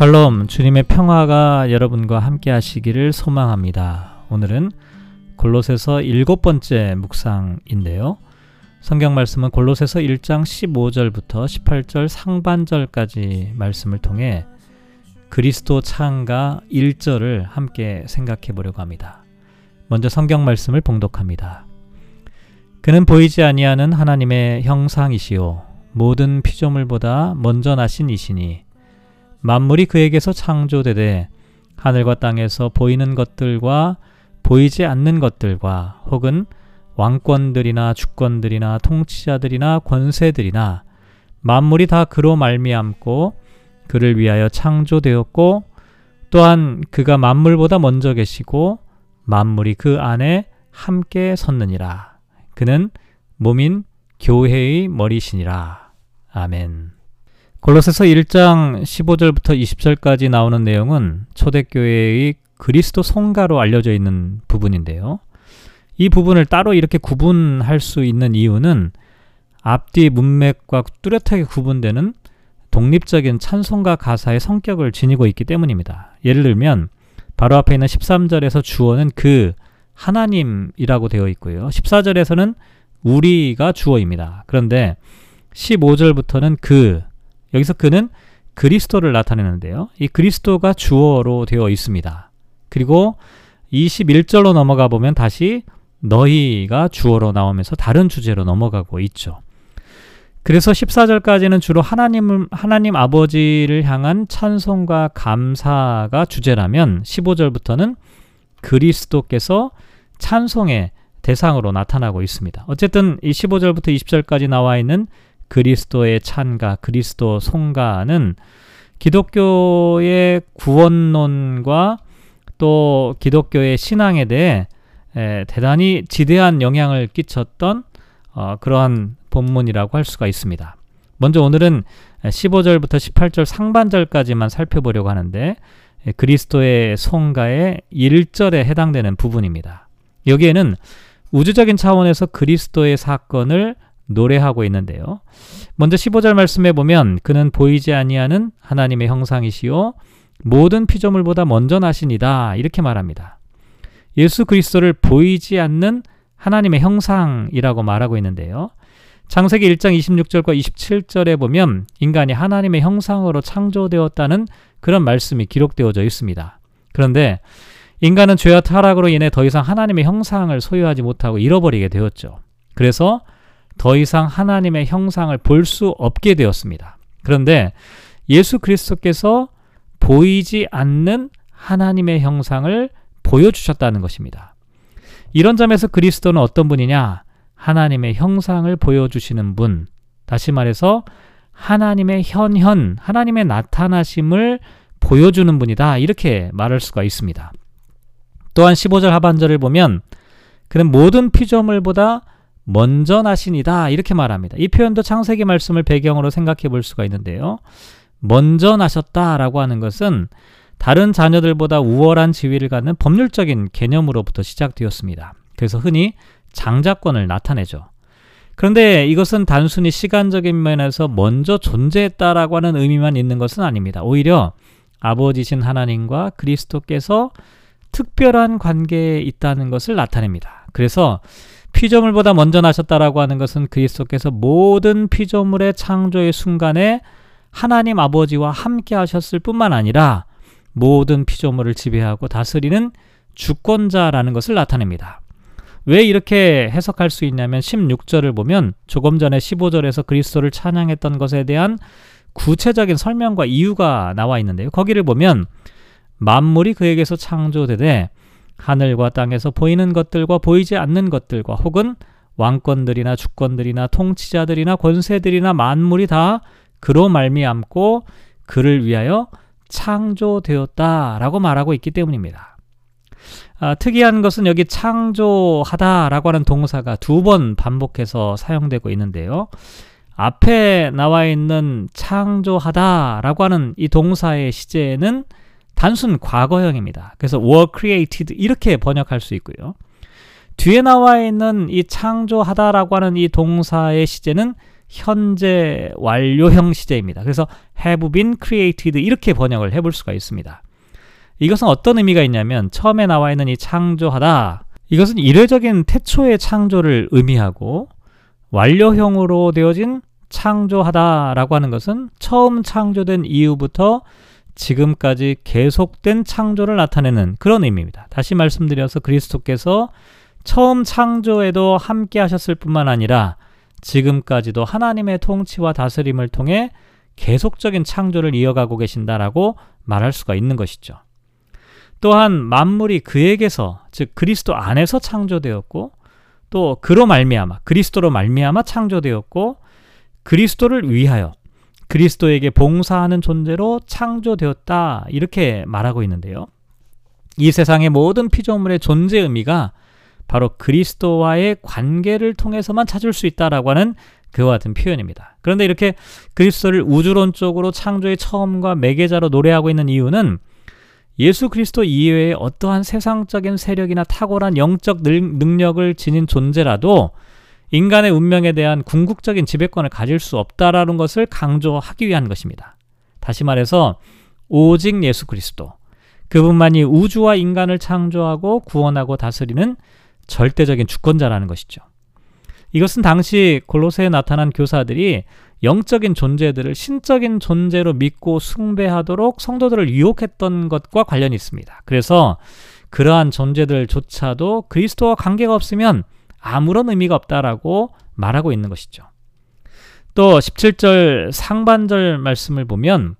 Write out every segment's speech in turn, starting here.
샬롬, 주님의 평화가 여러분과 함께 하시기를 소망합니다. 오늘은 골로새서 일곱 번째 묵상인데요. 성경 말씀은 골로새서 1장 15절부터 18절 상반절까지 말씀을 통해 그리스도 창가 1절을 함께 생각해 보려고 합니다. 먼저 성경 말씀을 봉독합니다. 그는 보이지 아니하는 하나님의 형상이시요 모든 피조물보다 먼저 나신 이시니 만물이 그에게서 창조되되 하늘과 땅에서 보이는 것들과 보이지 않는 것들과 혹은 왕권들이나 주권들이나 통치자들이나 권세들이나 만물이 다 그로 말미암고 그를 위하여 창조되었고 또한 그가 만물보다 먼저 계시고 만물이 그 안에 함께 섰느니라. 그는 몸인 교회의 머리시니라. 아멘. 골로새서 1장 15절부터 20절까지 나오는 내용은 초대교회의 그리스도 성가로 알려져 있는 부분인데요. 이 부분을 따로 이렇게 구분할 수 있는 이유는 앞뒤 문맥과 뚜렷하게 구분되는 독립적인 찬송가 가사의 성격을 지니고 있기 때문입니다. 예를 들면 바로 앞에 있는 13절에서 주어는 그 하나님이라고 되어 있고요. 14절에서는 우리가 주어입니다. 그런데 15절부터는 그 여기서 그는 그리스도를 나타내는데요. 이 그리스도가 주어로 되어 있습니다. 그리고 21절로 넘어가 보면 다시 너희가 주어로 나오면서 다른 주제로 넘어가고 있죠. 그래서 14절까지는 주로 하나님 하나님 아버지를 향한 찬송과 감사가 주제라면 15절부터는 그리스도께서 찬송의 대상으로 나타나고 있습니다. 어쨌든 이 15절부터 20절까지 나와 있는 그리스도의 찬가, 그리스도 송가는 기독교의 구원론과 또 기독교의 신앙에 대해 에, 대단히 지대한 영향을 끼쳤던 어, 그러한 본문이라고 할 수가 있습니다. 먼저 오늘은 15절부터 18절 상반절까지만 살펴보려고 하는데 그리스도의 송가의 1절에 해당되는 부분입니다. 여기에는 우주적인 차원에서 그리스도의 사건을 노래하고 있는데요. 먼저 15절 말씀에 보면 그는 보이지 아니하는 하나님의 형상이시요 모든 피조물보다 먼저 나신이다 이렇게 말합니다. 예수 그리스도를 보이지 않는 하나님의 형상이라고 말하고 있는데요. 창세기 1장 26절과 27절에 보면 인간이 하나님의 형상으로 창조되었다는 그런 말씀이 기록되어져 있습니다. 그런데 인간은 죄와 타락으로 인해 더 이상 하나님의 형상을 소유하지 못하고 잃어버리게 되었죠. 그래서 더 이상 하나님의 형상을 볼 수 없게 되었습니다. 그런데 예수 그리스도께서 보이지 않는 하나님의 형상을 보여주셨다는 것입니다. 이런 점에서 그리스도는 어떤 분이냐? 하나님의 형상을 보여주시는 분. 다시 말해서 하나님의 현현, 하나님의 나타나심을 보여주는 분이다. 이렇게 말할 수가 있습니다. 또한 15절 하반절을 보면 그는 모든 피조물보다 먼저 나신이다 이렇게 말합니다. 이 표현도 창세기 말씀을 배경으로 생각해 볼 수가 있는데요. 먼저 나셨다라고 하는 것은 다른 자녀들보다 우월한 지위를 갖는 법률적인 개념으로부터 시작되었습니다. 그래서 흔히 장자권을 나타내죠. 그런데 이것은 단순히 시간적인 면에서 먼저 존재했다라고 하는 의미만 있는 것은 아닙니다. 오히려 아버지신 하나님과 그리스도께서 특별한 관계에 있다는 것을 나타냅니다. 그래서 피조물보다 먼저 나셨다라고 하는 것은 그리스도께서 모든 피조물의 창조의 순간에 하나님 아버지와 함께 하셨을 뿐만 아니라 모든 피조물을 지배하고 다스리는 주권자라는 것을 나타냅니다. 왜 이렇게 해석할 수 있냐면 16절을 보면 조금 전에 15절에서 그리스도를 찬양했던 것에 대한 구체적인 설명과 이유가 나와 있는데요. 거기를 보면 만물이 그에게서 창조되되 하늘과 땅에서 보이는 것들과 보이지 않는 것들과 혹은 왕권들이나 주권들이나 통치자들이나 권세들이나 만물이 다 그로 말미암고 그를 위하여 창조되었다라고 말하고 있기 때문입니다. 아, 특이한 것은 여기 창조하다라고 하는 동사가 두 번 반복해서 사용되고 있는데요. 앞에 나와 있는 창조하다라고 하는 이 동사의 시제는 단순 과거형입니다. 그래서 were created 이렇게 번역할 수 있고요. 뒤에 나와 있는 이 창조하다라고 하는 이 동사의 시제는 현재 완료형 시제입니다. 그래서 have been created 이렇게 번역을 해볼 수가 있습니다. 이것은 어떤 의미가 있냐면 처음에 나와 있는 이 창조하다 이것은 이례적인 태초의 창조를 의미하고 완료형으로 되어진 창조하다라고 하는 것은 처음 창조된 이후부터 지금까지 계속된 창조를 나타내는 그런 의미입니다. 다시 말씀드려서 그리스도께서 처음 창조에도 함께 하셨을 뿐만 아니라 지금까지도 하나님의 통치와 다스림을 통해 계속적인 창조를 이어가고 계신다라고 말할 수가 있는 것이죠. 또한 만물이 그에게서 즉 그리스도 안에서 창조되었고 또 그로 말미암아 그리스도로 말미암아 창조되었고 그리스도를 위하여 그리스도에게 봉사하는 존재로 창조되었다 이렇게 말하고 있는데요. 이 세상의 모든 피조물의 존재 의미가 바로 그리스도와의 관계를 통해서만 찾을 수 있다라고 하는 그와 같은 표현입니다. 그런데 이렇게 그리스도를 우주론적으로 창조의 처음과 매개자로 노래하고 있는 이유는 예수 그리스도 이외에 어떠한 세상적인 세력이나 탁월한 영적 능력을 지닌 존재라도 인간의 운명에 대한 궁극적인 지배권을 가질 수 없다라는 것을 강조하기 위한 것입니다. 다시 말해서 오직 예수 그리스도 그분만이 우주와 인간을 창조하고 구원하고 다스리는 절대적인 주권자라는 것이죠. 이것은 당시 골로새에 나타난 교사들이 영적인 존재들을 신적인 존재로 믿고 숭배하도록 성도들을 유혹했던 것과 관련이 있습니다. 그래서 그러한 존재들조차도 그리스도와 관계가 없으면 아무런 의미가 없다라고 말하고 있는 것이죠. 또 17절 상반절 말씀을 보면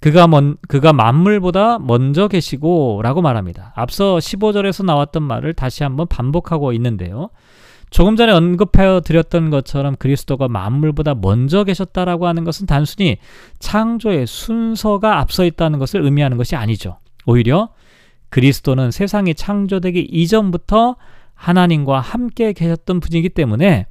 그가 먼, 그가 만물보다 먼저 계시고 라고 말합니다. 앞서 15절에서 나왔던 말을 다시 한번 반복하고 있는데요. 조금 전에 언급하여 드렸던 것처럼 그리스도가 만물보다 먼저 계셨다라고 하는 것은 단순히 창조의 순서가 앞서 있다는 것을 의미하는 것이 아니죠. 오히려 그리스도는 세상이 창조되기 이전부터 하나님과 함께 계셨던 분이기 때문에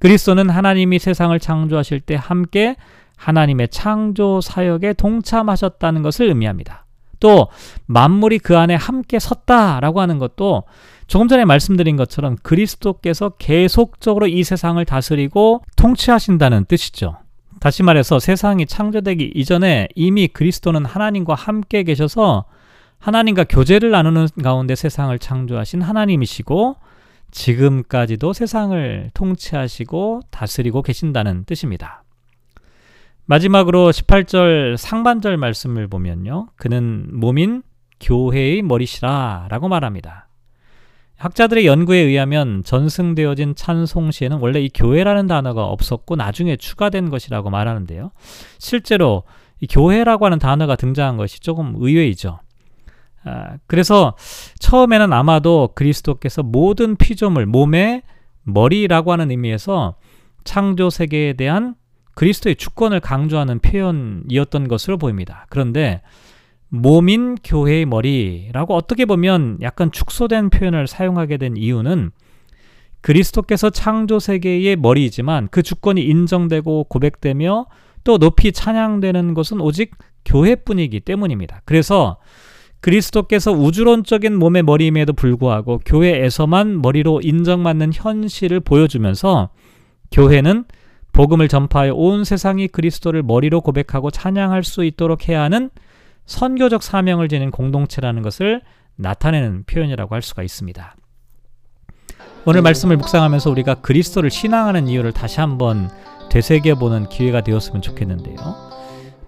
그리스도는 하나님이 세상을 창조하실 때 함께 하나님의 창조 사역에 동참하셨다는 것을 의미합니다. 또 만물이 그 안에 함께 섰다라고 하는 것도 조금 전에 말씀드린 것처럼 그리스도께서 계속적으로 이 세상을 다스리고 통치하신다는 뜻이죠. 다시 말해서 세상이 창조되기 이전에 이미 그리스도는 하나님과 함께 계셔서 하나님과 교제를 나누는 가운데 세상을 창조하신 하나님이시고 지금까지도 세상을 통치하시고 다스리고 계신다는 뜻입니다. 마지막으로 18절 상반절 말씀을 보면요. 그는 몸인 교회의 머리시라 라고 말합니다. 학자들의 연구에 의하면 전승되어진 찬송시에는 원래 이 교회라는 단어가 없었고 나중에 추가된 것이라고 말하는데요. 실제로 이 교회라고 하는 단어가 등장한 것이 조금 의외이죠. 아, 그래서 처음에는 아마도 그리스도께서 모든 피조물, 몸의 머리라고 하는 의미에서 창조 세계에 대한 그리스도의 주권을 강조하는 표현이었던 것으로 보입니다. 그런데 몸인 교회의 머리라고 어떻게 보면 약간 축소된 표현을 사용하게 된 이유는 그리스도께서 창조 세계의 머리이지만 그 주권이 인정되고 고백되며 또 높이 찬양되는 것은 오직 교회뿐이기 때문입니다. 그래서 그리스도께서 우주론적인 몸의 머리임에도 불구하고 교회에서만 머리로 인정받는 현실을 보여주면서 교회는 복음을 전파해 온 세상이 그리스도를 머리로 고백하고 찬양할 수 있도록 해야 하는 선교적 사명을 지닌 공동체라는 것을 나타내는 표현이라고 할 수가 있습니다. 오늘 말씀을 묵상하면서 우리가 그리스도를 신앙하는 이유를 다시 한번 되새겨보는 기회가 되었으면 좋겠는데요.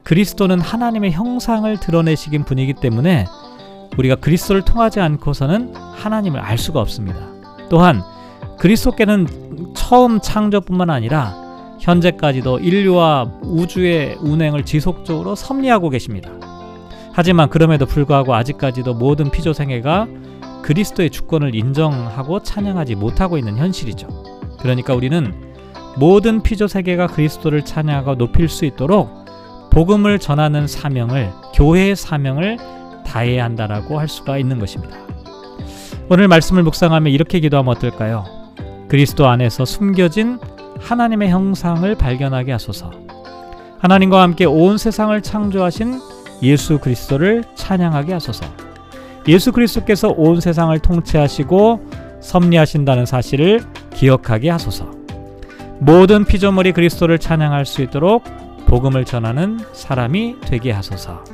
그리스도는 하나님의 형상을 드러내시긴 분이기 때문에 우리가 그리스도를 통하지 않고서는 하나님을 알 수가 없습니다. 또한 그리스도께는 처음 창조뿐만 아니라 현재까지도 인류와 우주의 운행을 지속적으로 섭리하고 계십니다. 하지만 그럼에도 불구하고 아직까지도 모든 피조 생애가 그리스도의 주권을 인정하고 찬양하지 못하고 있는 현실이죠. 그러니까 우리는 모든 피조 세계가 그리스도를 찬양하고 높일 수 있도록 복음을 전하는 사명을 교회의 사명을 다해야 한다라고 할 수가 있는 것입니다. 오늘 말씀을 묵상하며 이렇게 기도하면 어떨까요? 그리스도 안에서 숨겨진 하나님의 형상을 발견하게 하소서. 하나님과 함께 온 세상을 창조하신 예수 그리스도를 찬양하게 하소서. 예수 그리스도께서 온 세상을 통치하시고 섭리하신다는 사실을 기억하게 하소서. 모든 피조물이 그리스도를 찬양할 수 있도록 복음을 전하는 사람이 되게 하소서.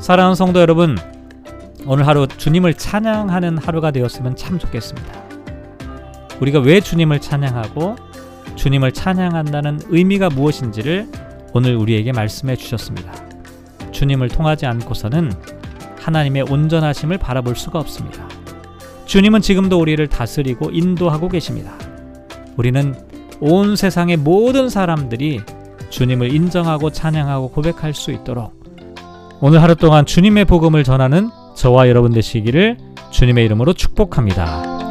사랑하는 성도 여러분, 오늘 하루 주님을 찬양하는 하루가 되었으면 참 좋겠습니다. 우리가 왜 주님을 찬양하고 주님을 찬양한다는 의미가 무엇인지를 오늘 우리에게 말씀해 주셨습니다. 주님을 통하지 않고서는 하나님의 온전하심을 바라볼 수가 없습니다. 주님은 지금도 우리를 다스리고 인도하고 계십니다. 우리는 온 세상의 모든 사람들이 주님을 인정하고 찬양하고 고백할 수 있도록 오늘 하루 동안 주님의 복음을 전하는 저와 여러분 되시기를 주님의 이름으로 축복합니다.